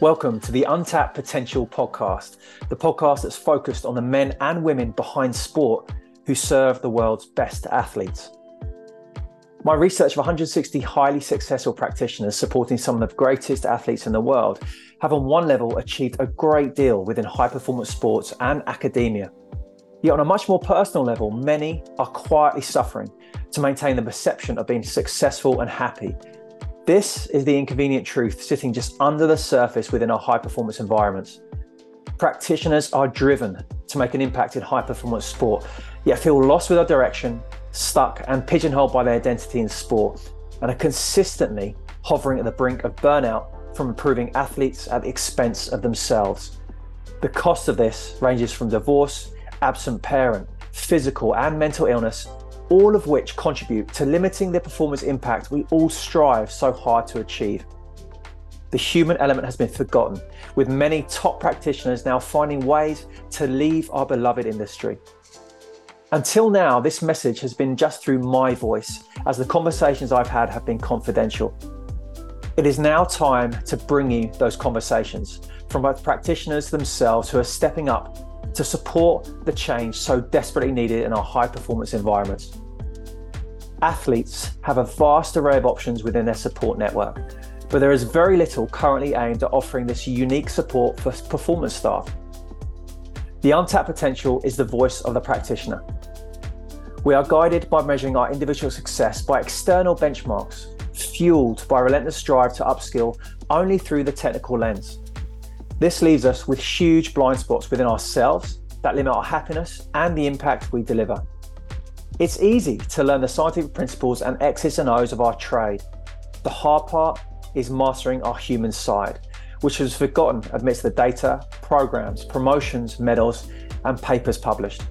Welcome to the Untapped Potential podcast, the podcast that's focused on the men and women behind sport who serve the world's best athletes. My research of 160 highly successful practitioners supporting some of the greatest athletes in the world have, on one level, achieved a great deal within high performance sports and academia. Yet, on a much more personal level, many are quietly suffering to maintain the perception of being successful and happy this is the inconvenient truth sitting just under the surface within our high performance environments. Practitioners are driven to make an impact in high performance sport, yet feel lost with their direction, stuck, and pigeonholed by their identity in sport, and are consistently hovering at the brink of burnout from improving athletes at the expense of themselves. The cost of this ranges from divorce, absent parent, physical and mental illness, all of which contribute to limiting the performance impact we all strive so hard to achieve. The human element has been forgotten, with many top practitioners now finding ways to leave our beloved industry. Until now, this message has been just through my voice, as the conversations I've had have been confidential. It is now time to bring you those conversations from both practitioners themselves who are stepping up to support the change so desperately needed in our high performance environments. Athletes have a vast array of options within their support network, but there is very little currently aimed at offering this unique support for performance staff. The untapped potential is the voice of the practitioner. We are guided by measuring our individual success by external benchmarks, fueled by relentless drive to upskill only through the technical lens. This leaves us with huge blind spots within ourselves that limit our happiness and the impact we deliver. It's easy to learn the scientific principles and X's and O's of our trade. The hard part is mastering our human side, which is forgotten amidst the data, programs, promotions, medals, and papers published.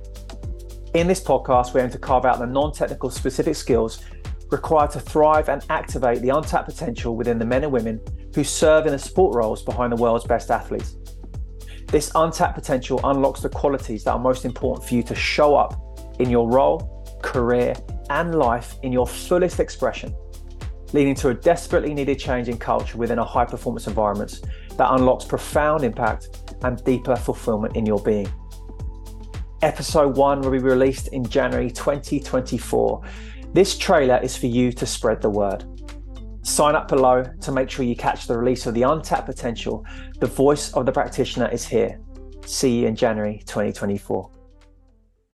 In this podcast, we aim to carve out the non technical specific skills required to thrive and activate the untapped potential within the men and women who serve in the support roles behind the world's best athletes. This untapped potential unlocks the qualities that are most important for you to show up in your role, career, and life in your fullest expression, leading to a desperately needed change in culture within a high performance environment that unlocks profound impact and deeper fulfillment in your being. Episode 1 will be released in January 2024. This trailer is for you to spread the word. Sign up below to make sure you catch the release of the untapped potential. The voice of the practitioner is here. See you in January 2024.